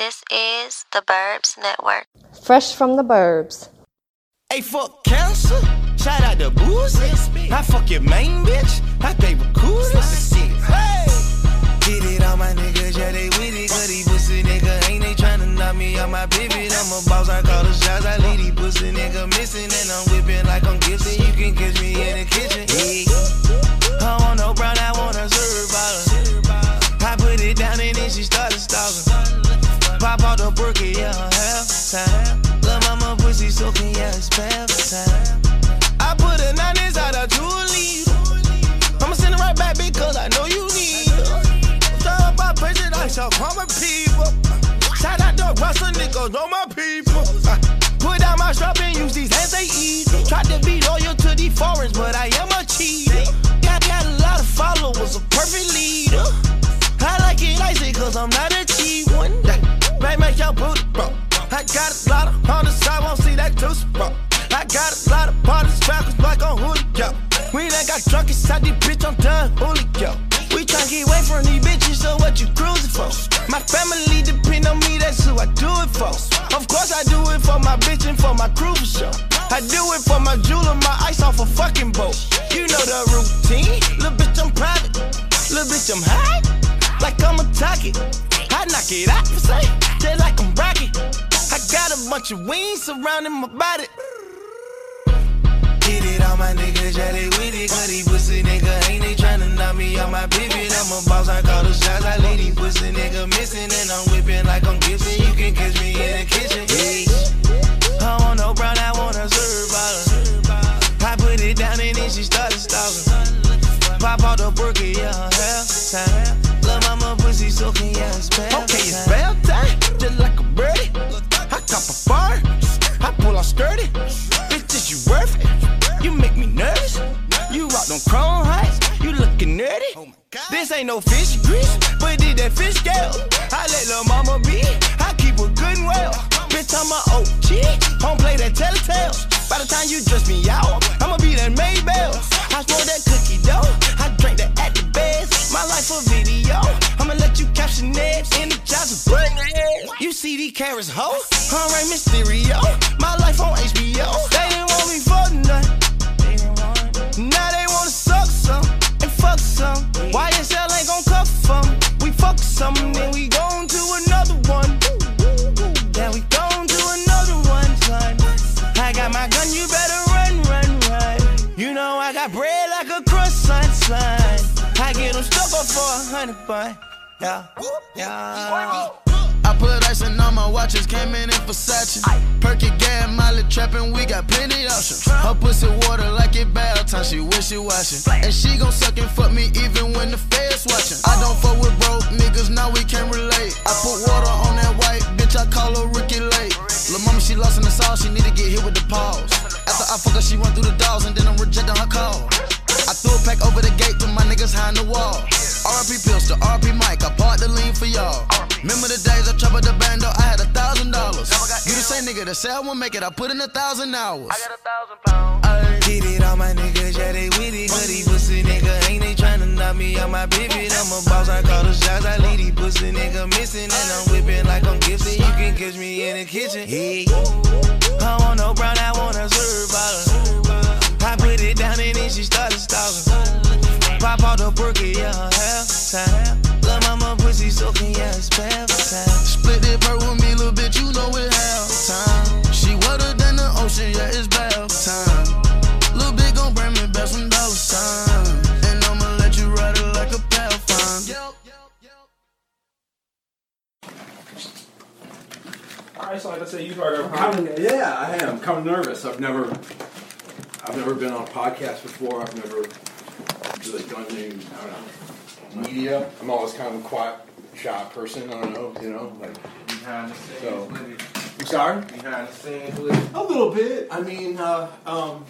This is the Burbs Network. Fresh from the burbs. Hey, fuck cancer. Shout out to Boozy. I fuck your main bitch. I think we're cool. Hey. Hit it all my niggas, yeah, they with it. Cause these pussy nigga ain't they tryna knock me out my pivot. I'm a boss, I call the shots. I lead these pussy nigga missing. And I'm whipping like I'm Gibson. You can catch me in the kitchen. Yeah. The burger, yeah, half time. Lil' mama pussy soaking, yeah, it's time. I put a nine inside a lead. I'ma send it right back because I know you need it. Out my president, shout out my people. Shout out the Russell niggas, know my people. Uh, put down my strap and use these hands they eat. Tried to be loyal to these foreigners, but I am a cheater. Bitch, I'm done, Julio. We tryna get away from these bitches, so what you cruising for? My family depend on me, that's who I do it for. Of course I do it for my bitch and for my crew for sure. I do it for my jeweler, my ice off a fucking boat. You know the routine, little bitch I'm private, little bitch I'm high, like I'm a target. I knock it out for say, just like I'm rocket. I got a bunch of wings surrounding my body. It all my niggas, yeah, they with it. These pussy nigga ain't they tryna knock me out my pivot. I'm a boss, I call the shots. I leave these pussy nigga missing. And I'm whipping like I'm Gibson. You can catch me in the kitchen. Yeah. I want no brown, I want a serve. I put it down and then she started stalking. Pop out the burger, yeah, half time. Lil' mama pussy soaking, yeah, it's bath This ain't no fish grease, but did that fish scale. I let lil' mama be, I keep her good and well. Bitch, I'm a OG, don't play that telltale. By the time you dress me out, I'ma be that Maybell. I smoke that cookie dough, I drink that at the best. My life a video, I'ma let you caption it jobs of button You see these carrots, ho? I'm Rey Mysterio, my life on HBO. They didn't want me fuck some, then we gon' to another one. Yeah, we gon' to another one, son. I got my gun, you better run, run, run. You know I got bread like a croissant, son. I get them stuck up for a hundred, but yeah, yeah. Put icing my watches, came in in Versace. Perky gas, Molly trapping, we got plenty options. Her pussy water like it bath time, she wish washing. And she gon' suck and fuck me even when the feds watching. I don't fuck with broke niggas, now we can relate. I put water on that white bitch, I call her Ricki Lake. Lil' mama, she lost in the sauce, she need to get hit with the paws. After I fuck her, she run through the doors and then I'm rejecting her call. I threw a pack over the gate with my niggas behind the wall. RP Pistol, RP Mike, I bought the lean for y'all. Remember the days I troubled the bando, I had a thousand dollars. You the same nigga that say I won't make it, I put in a thousand hours. Hit it all my niggas, yeah, they with it. But these pussy nigga ain't they tryna knock me out my pivot. I'm a boss, I call the shots, I lead these pussy nigga missing. And I'm whipping like I'm Gibson. You can catch me in the kitchen. Yeah. I want no brown, I want Pop out the burger, yeah, half time. Love mama pussy soaking, yeah, it's bath time. Split that bird with me, little bitch, you know it half time. She wetter than the ocean, yeah, it's bath time. Little bitch gon' bring me back some dollar sign. And I'ma let you ride it like a pathfinder. All right, so like I said, you've heard of kind of, yeah, I am kind of nervous. I've never, I've never been on a podcast before. I've never really done any, I don't know, media. I'm always kind of a quiet, shy person. I don't know, you know, like. Behind the scenes So- with it. I'm sorry. Behind the scenes with it. A little bit. I mean, uh, um,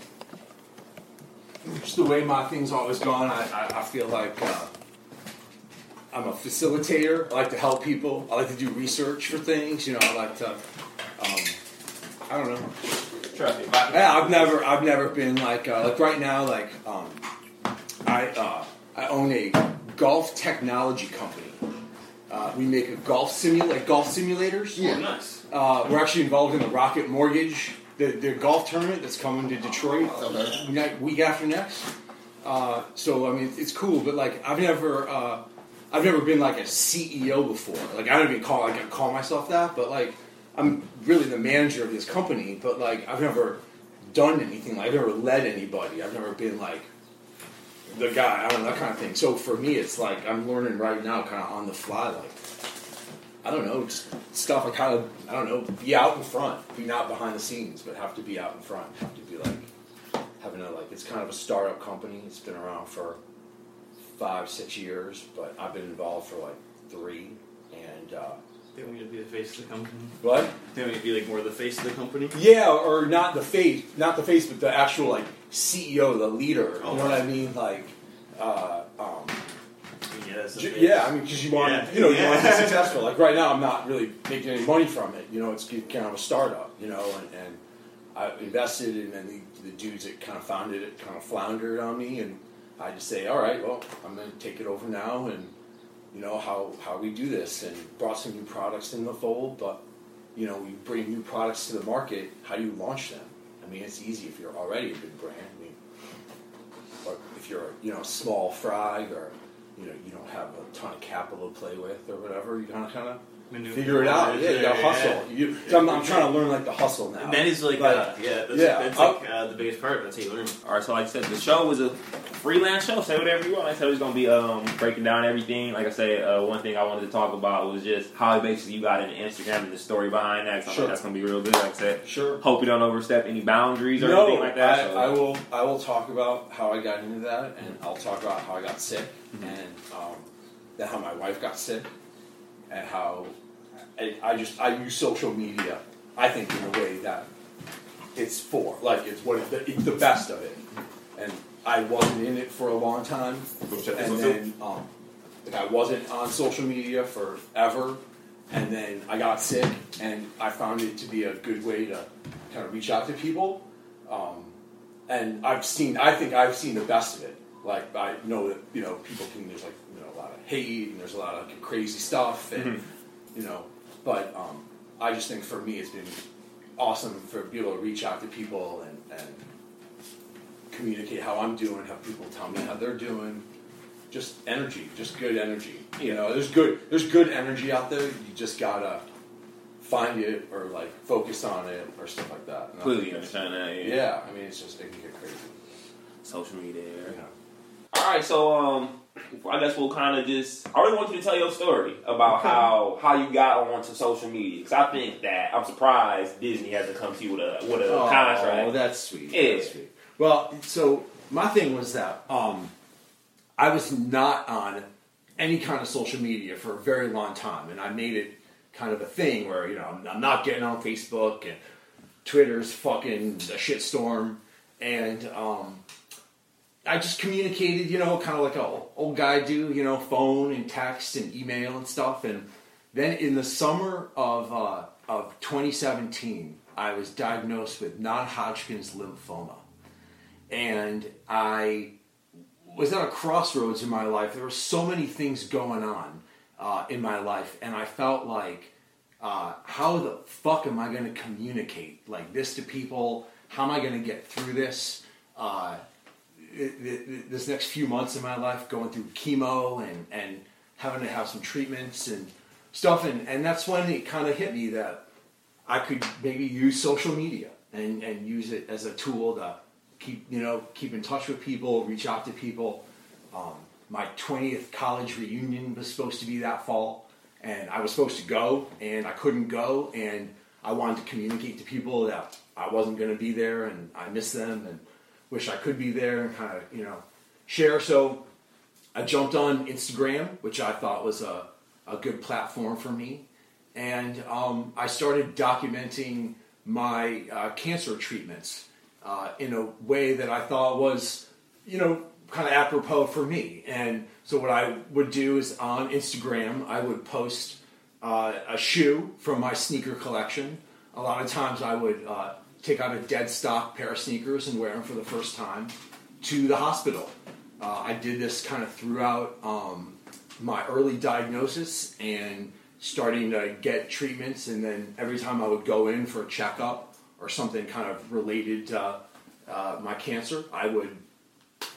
just the way my thing's always gone. I, I, I feel like uh, I'm a facilitator. I like to help people. I like to do research for things. You know, I like to. Um, I don't know. Trust me. Yeah, I've never, I've never been like, uh, like right now, like, um, I, uh, I own a golf technology company. Uh, we make a golf simu like golf simulators. Yeah, nice. Uh, we're actually involved in the Rocket Mortgage, the, the golf tournament that's coming to Detroit Okay. ne- week after next. Uh, so I mean, it's cool, but like I've never, uh, I've never been like a CEO before. Like I don't even call like I call myself that, but like I'm really the manager of this company. But like I've never done anything. Like, I've never led anybody. I've never been like the guy. I don't know that kind of thing. So for me, it's like I'm learning right now, kind of on the fly. Like I don't know, just stuff. I kind of I don't know, be out in front, be not behind the scenes, but have to be out in front. Have to be like having a like. It's kind of a startup company. It's been around for five, six years, but I've been involved for like three. And uh, They want you to be the face of the company. what? They want you to be like more the face of the company. Yeah, or not the face, not the face, but the actual like CEO, the leader. Oh, you know what. I mean? Like, uh, um, Yeah, that's the Ju- face. Yeah, I mean, because you want, Yeah. you know, you want to be successful. Like right now, I'm not really making any money from it. You know, it's kind of a startup. You know, and, and I invested, and then the, the dudes that kind of founded it kind of floundered on me, and I just say, all right, well, I'm going to take it over now, and you know how how we do this, and brought some new products in the fold, but you know, we bring new products to the market. How do you launch them? I mean, it's easy if you're already a big brand. I mean, or if you're you know a small fry or you know you don't have a ton of capital to play with or whatever, you kind of kind of Maneuver figure it out. around Yeah, you gotta yeah. hustle. You, so I'm, I'm trying to learn like the hustle now. And that is like, Like, uh, yeah, that's, yeah, that's I'll- like uh, the biggest part. That's how you learn. All right, so like I said, the show was a freelance show. Say whatever you want. Like I said, it was gonna be um, breaking down everything. Like I said, uh, one thing I wanted to talk about was just how basically you got into Instagram and the story behind that. Sure. that's gonna be real good. Like I said, Sure. hope you don't overstep any boundaries or no, anything like that. I, so- I will. I will talk about how I got into that, and I'll talk about how I got sick, and um, then how my wife got sick, and how I, I just I use social media. I think in a way that it's for like it's what it, it's the best of it, and I wasn't in it for a long time, Go check this and then um, like I wasn't on social media forever, and then I got sick, and I found it to be a good way to kind of reach out to people. Um, and I've seen, I think I've seen the best of it. Like I know that you know people can there's like you know a lot of hate and there's a lot of like, crazy stuff and you know, but um, I just think for me it's been awesome for be able to reach out to people and, and communicate how I'm doing, have people tell me how they're doing. Just energy, just good energy. You know, there's good there's good energy out there. You just gotta find it or like focus on it or stuff like that. And I Clearly think understand that. Yeah. Yeah, I mean it's just it can get crazy. Social media. You know. All right, so um, I guess we'll kind of just. I really want you to tell your story about how how you got onto social media because I think that I'm surprised Disney hasn't come to you with a with a Oh, contract. that's sweet. Yeah. That's sweet. Well, so my thing was that um, I was not on any kind of social media for a very long time, and I made it kind of a thing where you know I'm, I'm not getting on Facebook and Twitter's fucking a shitstorm, and um, I just communicated, you know, kind of like a old guy do, you know, phone and text and email and stuff. And then in the summer of uh, of 2017, I was diagnosed with non-Hodgkin's lymphoma, and I was at a crossroads in my life. There were so many things going on uh, in my life, and I felt like, uh, how the fuck am I going to communicate like this to people? How am I going to get through this? Uh, this next few months of my life going through chemo and, and having to have some treatments and stuff and, and that's when it kind of hit me that I could maybe use social media and, and use it as a tool to keep you know keep in touch with people reach out to people um, my 20th college reunion was supposed to be that fall and I was supposed to go and I couldn't go and I wanted to communicate to people that I wasn't going to be there and I miss them and wish I could be there and kind of you know share. So I jumped on Instagram, which I thought was a, a good platform for me, and um, I started documenting my uh, cancer treatments uh, in a way that I thought was you know kind of apropos for me. And so what I would do is on Instagram, I would post uh, a shoe from my sneaker collection. A lot of times I would uh, take out a dead stock pair of sneakers and wear them for the first time to the hospital. Uh, I did this kind of throughout um, my early diagnosis and starting to get treatments, and then every time I would go in for a checkup or something kind of related to uh, my cancer, I would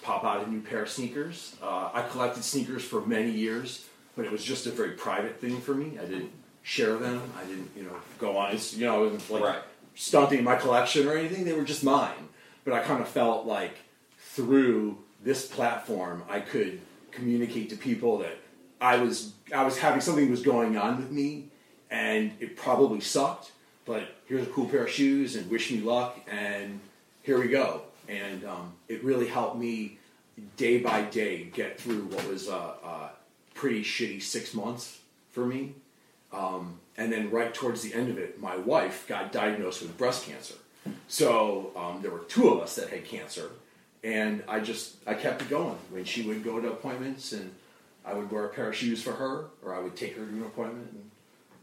pop out a new pair of sneakers. Uh, I collected sneakers for many years, but it was just a very private thing for me. I didn't share them. I didn't, you know, go on. You know, I wasn't like Right. stunting my collection or anything. They were just mine. But I kind of felt like through this platform, I could communicate to people that I was I was having something was going on with me, and it probably sucked. But here's a cool pair of shoes, and wish me luck, and here we go. And um, it really helped me day by day get through what was a, a pretty shitty six months for me. Um, and then right towards the end of it, my wife got diagnosed with breast cancer. So um, there were two of us that had cancer, and I just I kept it going. When she would go to appointments, and I would wear a pair of shoes for her, or I would take her to an appointment and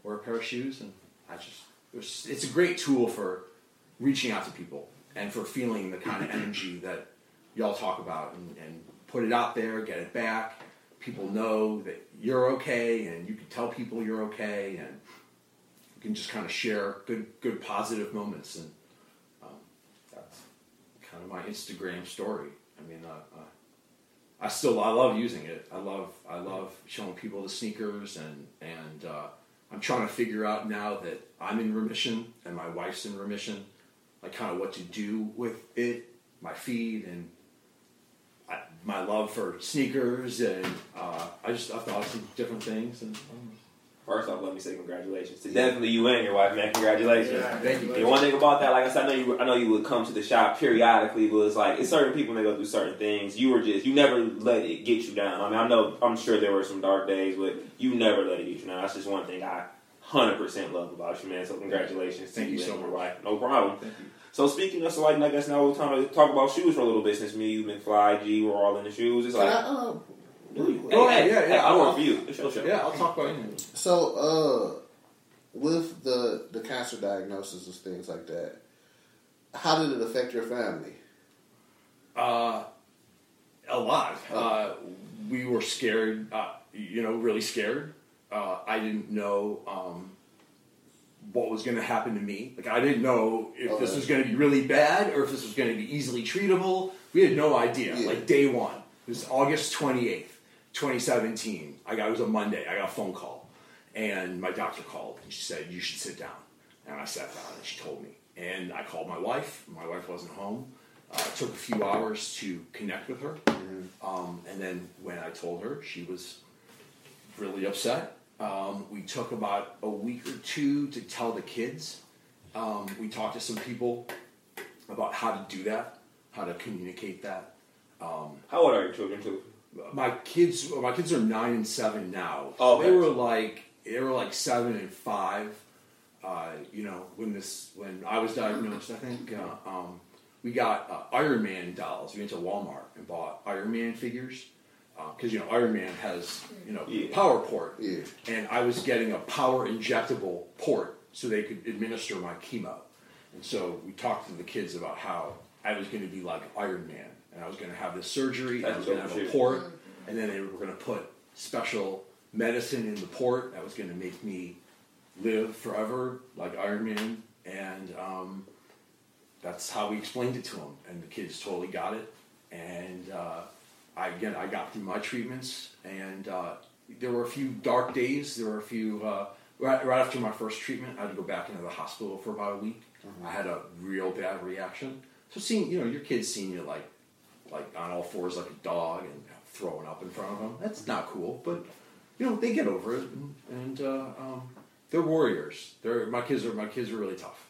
wear a pair of shoes, and I just it's a great tool for reaching out to people and for feeling the kind of energy that y'all talk about, and, and put it out there, get it back. People know that you're okay, and you can tell people you're okay, and you can just kind of share good, good, positive moments, and um, that's kind of my Instagram story. I mean, uh, uh, I still I love using it. I love I love showing people the sneakers, and and uh, I'm trying to figure out now that I'm in remission and my wife's in remission, like kind of what to do with it, my feed, and I, my love for sneakers, and uh, I just I thought of some different things, and um, First off, let me say congratulations to definitely you and your wife, man. Congratulations. Yeah, Thank you. And one thing about that, like I said, I know you. I know you would come to the shop periodically, but it's like it's certain people that go through certain things. You were just you never let it get you down. I mean, I know I'm sure there were some dark days, but you never let it get you down. That's just one thing I hundred percent love about you, man. So congratulations Thank to you you so and your much. wife. No problem. thank you. So speaking of, so like I guess now we're time to talk about shoes for a little bit since me, you, McFly, G, we're all in the shoes. It's Can like, uh-uh. I, uh, hey, Go ahead, hey, yeah, hey, yeah, I work I'll- for you. It's your show. Yeah, I'll talk about anything. so, uh, with the the cancer diagnosis and things like that, how did it affect your family? Uh, a lot. Uh, we were scared, uh, you know, really scared. Uh, I didn't know um, what was going to happen to me. Like, I didn't know if this was going to be really bad or if this was going to be easily treatable. We had no idea. Yeah. Like, day one, it was August 28th, 2017. I got, it was a Monday. I got a phone call. And my doctor called and she said, You should sit down. And I sat down and she told me. And I called my wife. My wife wasn't home. Uh, it took a few hours to connect with her. Um, and then when I told her, she was really upset. Um, we took about a week or two to tell the kids. Um, we talked to some people about how to do that, how to communicate that. How old are your children too? My kids, my kids are nine and seven now. Oh, okay. they were like they were like seven and five. Uh, you know, when this when I was diagnosed, I think uh, um, we got uh, Iron Man dolls. We went to Walmart and bought Iron Man figures because you know Iron Man has you know Yeah. power port, Yeah. and I was getting a power injectable port so they could administer my chemo. And so we talked to the kids about how I was going to be like Iron Man, and I was going to have this surgery, and I was going to have a port, and then they were going to put special medicine in the port that was going to make me live forever like Iron Man, and um, that's how we explained it to them, and the kids totally got it. And uh, I again, I got through my treatments, and uh, there were a few dark days. There were a few uh, right, right after my first treatment. I had to go back into the hospital for about a week. I had a real bad reaction. So seeing you know your kids seeing you like like on all fours like a dog and throwing up in front of them, that's not cool. But you know they get over it, and, and uh, um, they're warriors. They're my kids are my kids are really tough,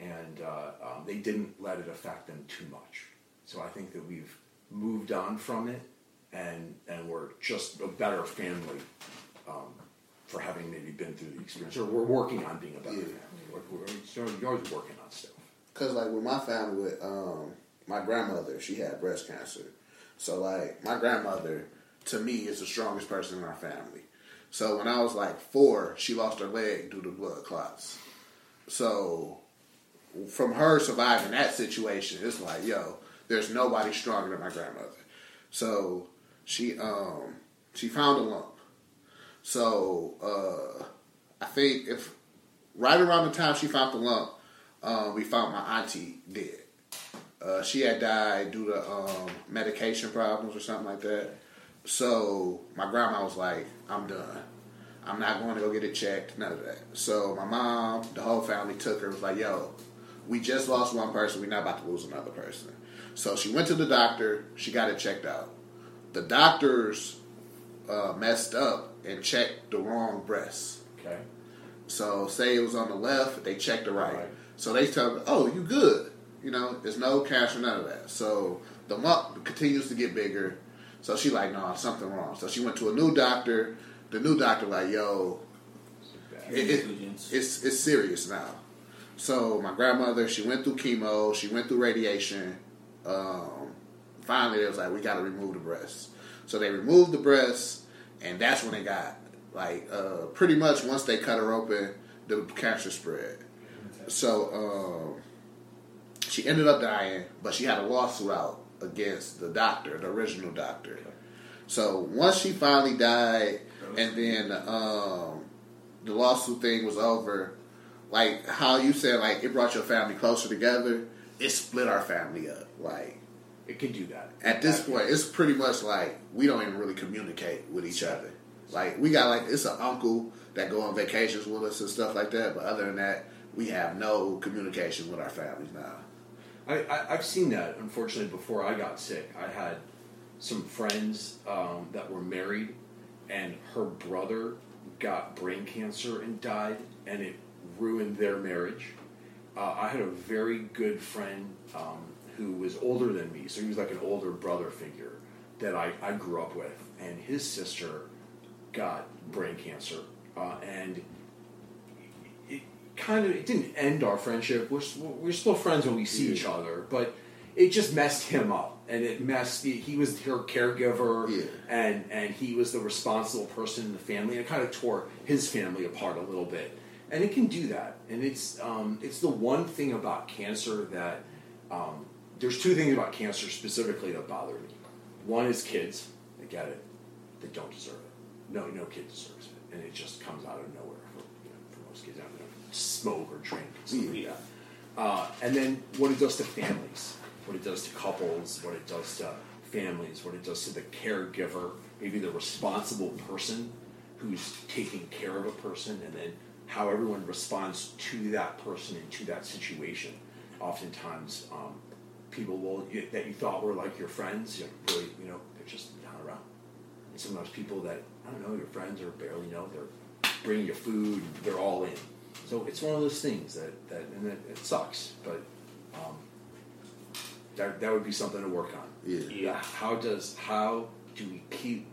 and uh, um, they didn't let it affect them too much. So I think that we've moved on from it, and and we're just a better family um, for having maybe been through the experience, or we're working on being a better Yeah. family. We're, we're, you're always working on stuff. Cause like with my family, with um, my grandmother, she had breast cancer. So like my grandmother, to me, is the strongest person in our family. So when I was like four, she lost her leg due to blood clots. So from her surviving that situation, it's like, yo, there's nobody stronger than my grandmother. So she um she found a lump So uh, I think if right around the time she found the lump, um, we found my auntie dead. Uh, she had died due to um, medication problems or something like that. So my grandma was like, "I'm done. I'm not going to go get it checked. None of that." So my mom, the whole family took her. Was like, "Yo, we just lost one person. We're not about to lose another person." So she went to the doctor. She got it checked out. The doctors uh, messed up and checked the wrong breast. Okay. So say it was on the left, they checked the right. Right. So they tell them, "Oh, you good? You know, there's no cancer, none of that." So the lump continues to get bigger. So she like, "No, something wrong." So she went to a new doctor. The new doctor like, "Yo, it, it, it's it's serious now." So my grandmother, she went through chemo, she went through radiation. Um, finally, it was like, "We got to remove the breasts. So they removed the breasts, and that's when it got like uh, pretty much once they cut her open, the cancer spread. So um, she ended up dying, but she had a lawsuit out against the doctor, the original doctor. So once she finally died, and then um, the lawsuit thing was over, like how you said, like it brought your family closer together. It split our family up. Like It can do that. at this point, it's pretty much like we don't even really communicate with each other. Like we got like it's an uncle that go on vacations with us and stuff like that, but other than that, we have no communication with our families now. I, I, I've seen that, unfortunately, before I got sick. I had some friends um, that were married, and her brother got brain cancer and died, and it ruined their marriage. Uh, I had a very good friend um, who was older than me, so he was like an older brother figure that I, I grew up with, and his sister got brain cancer, uh, and kind of it didn't end our friendship. We're we're still friends when we see each other, but it just messed him up, and it messed. He was her caregiver, Yeah. and and he was the responsible person in the family, and it kind of tore his family apart a little bit. And it can do that, and it's um, it's the one thing about cancer that um, there's two things about cancer specifically that bother me. One is kids, they get it, they don't deserve it. No, no kid deserves it, and it just comes out of nowhere for, you know, for most kids. I don't know, smoke or drink, something like that. Uh, and then what it does to families, what it does to couples, what it does to families, what it does to the caregiver, maybe the responsible person who's taking care of a person, and then how everyone responds to that person and to that situation. Oftentimes, um, people will you, that you thought were like your friends, you know, really, you know, they're just not around. And sometimes people that I don't know, your friends or barely know, they're bringing you food, they're all in. So it's one of those things that, that and it, it sucks, but um, that that would be something to work on. Yeah. Yeah. How does how do we keep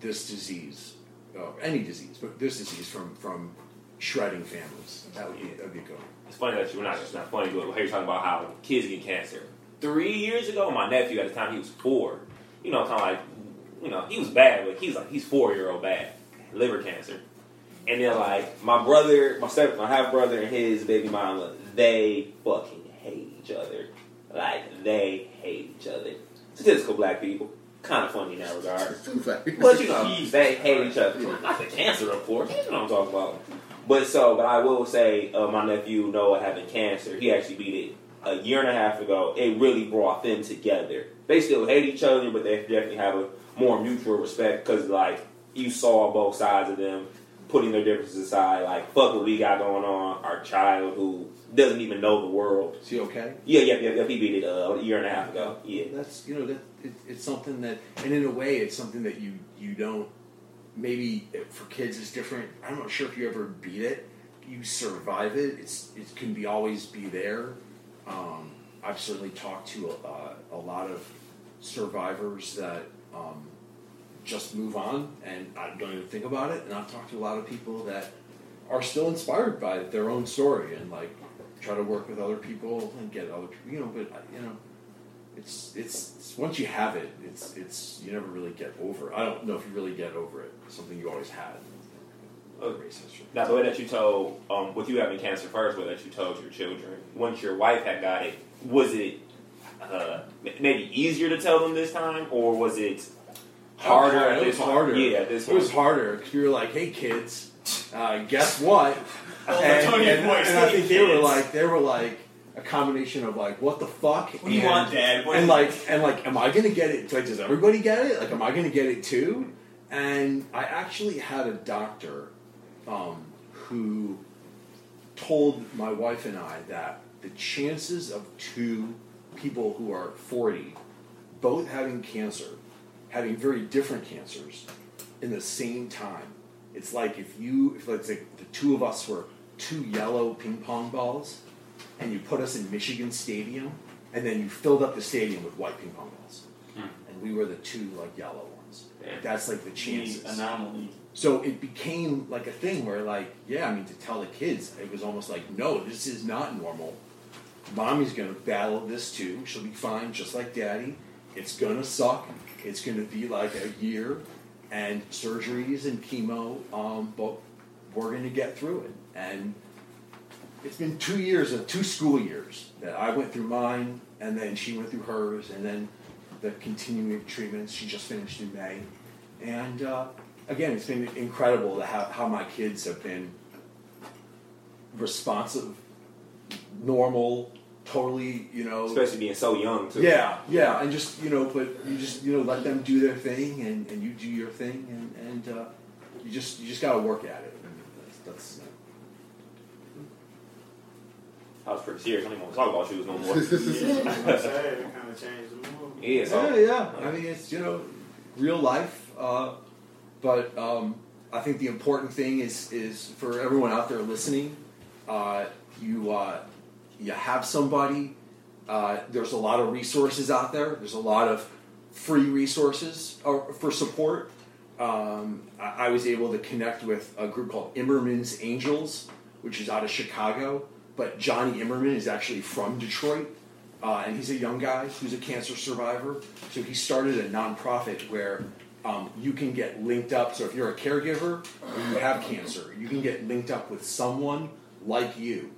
this disease, uh, any disease, but this disease from from shredding families? That would be that would be good. It's funny that you're not. It's not funny, but you're talking about how kids get cancer. Three years ago, my nephew at the time he was four. You know, kind of like, you know, he was bad, but he's like he's four year old bad, liver cancer. And then like my brother, my step, my half brother, and his baby mama, they fucking hate each other. Like they hate each other. Statistical black people, kind of funny in that regard. But you know, they hate each other. Not the cancer, of course. You know what I'm talking about. But so, but I will say, uh, my nephew Noah having cancer, he actually beat it a year and a half ago. It really brought them together. They still hate each other, but they definitely have a more mutual respect because, like, you saw both sides of them putting their differences aside. Like, fuck what we got going on. Our child who doesn't even know the world. Is he okay? Yeah, yeah, yeah. yeah he beat it uh, a year and a half ago. Yeah. That's you know that it, it's something that, and in a way, it's something that you you don't. Maybe for kids it's different. I'm not sure if you ever beat it. You survive it. It's it can be always be there. Um, I've certainly talked to a, a lot of survivors that um, just move on and I don't even think about it. And I've talked to a lot of people that are still inspired by their own story and like try to work with other people and get other people. You know, but you know, it's it's, it's once you have it, it's it's you never really get over. it. I don't know if you really get over it. It's something you always had. Oh. Now, the way that you told, um, with you having cancer first, way that you told your children, once your wife had got it, was it uh, maybe easier to tell them this time, or was it harder at it this was point. harder. Yeah, at this It was point. harder because we were like, "Hey kids, uh, guess what?" Oh, and, Tony and- Boyce, and I hey, think they were kids. like, they were like a combination of like, "What the fuck?" What do you and, want, Dad? What and is like, and like, am I gonna get it? Like, does everybody get it? Like, am I gonna get it too? And I actually had a doctor um, who told my wife and I that the chances of two people who are 40 both having cancer, having very different cancers in the same time, it's like if you, if let's say the two of us were two yellow ping pong balls and you put us in Michigan Stadium and then you filled up the stadium with white ping pong balls. Hmm. And we were the two like yellow ones. Yeah. That's like the chances. The anomaly. So it became like a thing where, like, yeah, I mean, to tell the kids, it was almost like, no, this is not normal. Mommy's gonna battle this too. She'll be fine, just like daddy. It's gonna suck. It's gonna be like a year and surgeries and chemo, um, but we're gonna get through it. And it's been two years of two school years that I went through mine, and then she went through hers, and then the continuing treatments. She just finished in May, and uh, again, it's been incredible to how, how my kids have been responsive, normal, totally, you know. Especially being so young too. Yeah, yeah, and just you know, but you just you know let them do their thing, and, and you do your thing, and and uh, you just you just got to work at it. That's, that's I was pretty serious. I don't even want to talk about shoes no more. Yeah, kind of changed the mood. yeah, so yeah, yeah. I mean, it's you know, real life. Uh, but um, I think the important thing is is for everyone out there listening, uh, you uh, you have somebody. Uh, there's a lot of resources out there. There's a lot of free resources uh, for support. Um, I, was able to connect with a group called Imerman's Angels, which is out of Chicago. But Jonny Imerman is actually from Detroit, uh, and he's a young guy who's a cancer survivor. So he started a nonprofit where um, you can get linked up. So if you're a caregiver and you have cancer, you can get linked up with someone like you,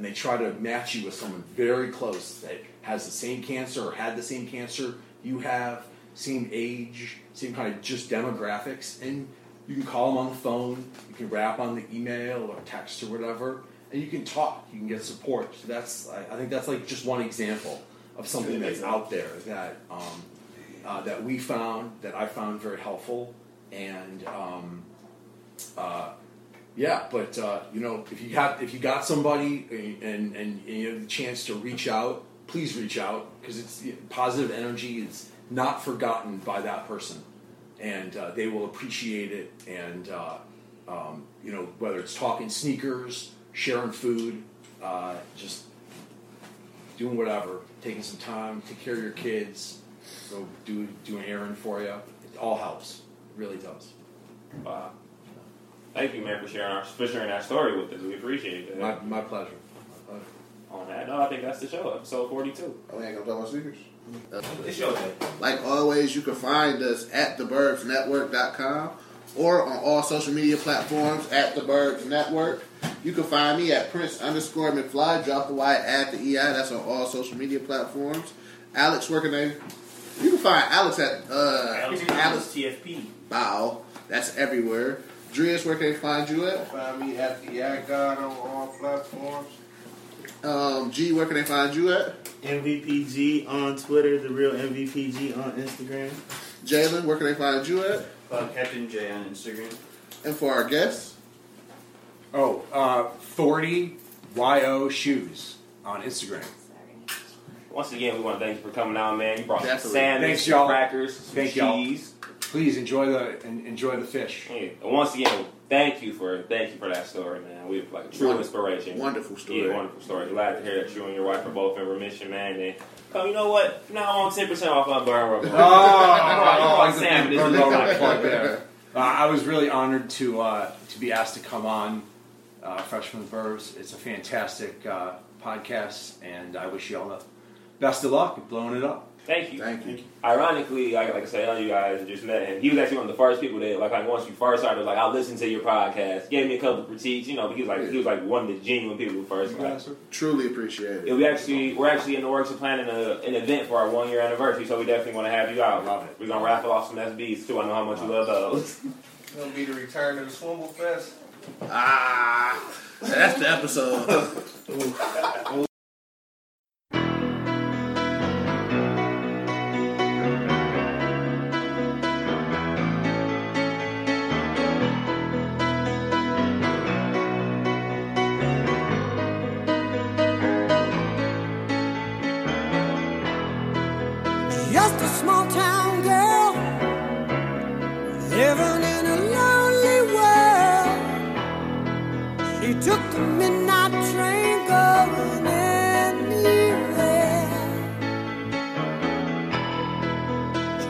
and they try to match you with someone very close that has the same cancer or had the same cancer you have, same age, same kind of just demographics, and you can call them on the phone, you can rap on the email or text or whatever, and you can talk, you can get support. So that's, I, I think that's like just one example of something that's out there that um, uh, that we found, that I found very helpful, and um, uh, yeah, but uh, you know, if you have, if you got somebody and, and, and you have the chance to reach out, please reach out because it's positive energy is not forgotten by that person, and uh, they will appreciate it. And uh, um, you know, whether it's talking sneakers, sharing food, uh, just doing whatever, taking some time, take care of your kids, go do do an errand for you. It all helps. It really does. Wow. Thank you, man, for sharing our for sharing that story with us. We appreciate My, that. my pleasure. My pleasure. On that, no, I think that's the show, episode forty-two. Oh, we ain't gonna tell about sneakers. It's your day. Like always, you can find us at theburbsnetwork.com or on all social media platforms at The Burbs Network. You can find me at Prince underscore McFly. Drop the Y, at the EI. That's on all social media platforms. Alex, where can they? You can find Alex at uh, Alex Alex TFP. Bow. That's everywhere. Drias, where can they find you at? Find me at the Eye God on all platforms. Um, G, where can they find you at? MVPG on Twitter, the real MVPG on Instagram. Jalen, where can they find you at? Uh, Captain J on Instagram. And for our guests, Oh, uh, Thordy YO Shoes on Instagram. Once again, we want to thank you for coming out, man. You brought some Definitely. salmon, Thanks, some y'all. crackers, some Thank y'all. Cheese. Please enjoy the enjoy the fish. Yeah. And once again, thank you for thank you for that story, man. We like a true Wonderful. inspiration. wonderful story. Yeah, wonderful story. Glad to hear that you and your wife are both in remission, man. And oh, you know what? Now I'm on ten percent off my burn rubber. Oh, oh, Sam, this is right plug there. Uh, I was really honored to uh, to be asked to come on uh, Fresh from Burbs. It's a fantastic uh, podcast, and I wish you all the best of luck with blowing it up. Thank you. Thank you. Ironically, like, like I said, all you guys just met him. He was actually one of the first people that, like, like once you first started, like, I listened to your podcast, gave me a couple critiques, you know, but he was like, he was like one of the genuine people who first. Like, Truly appreciate yeah, it. we actually, we're actually in the works of planning a, an event for our one year anniversary, so we definitely want to have you out. Love it. We're gonna raffle off some SBs too. I know how much you love those. It's gonna be the return of the Swimble Fest. Ah, that's the episode.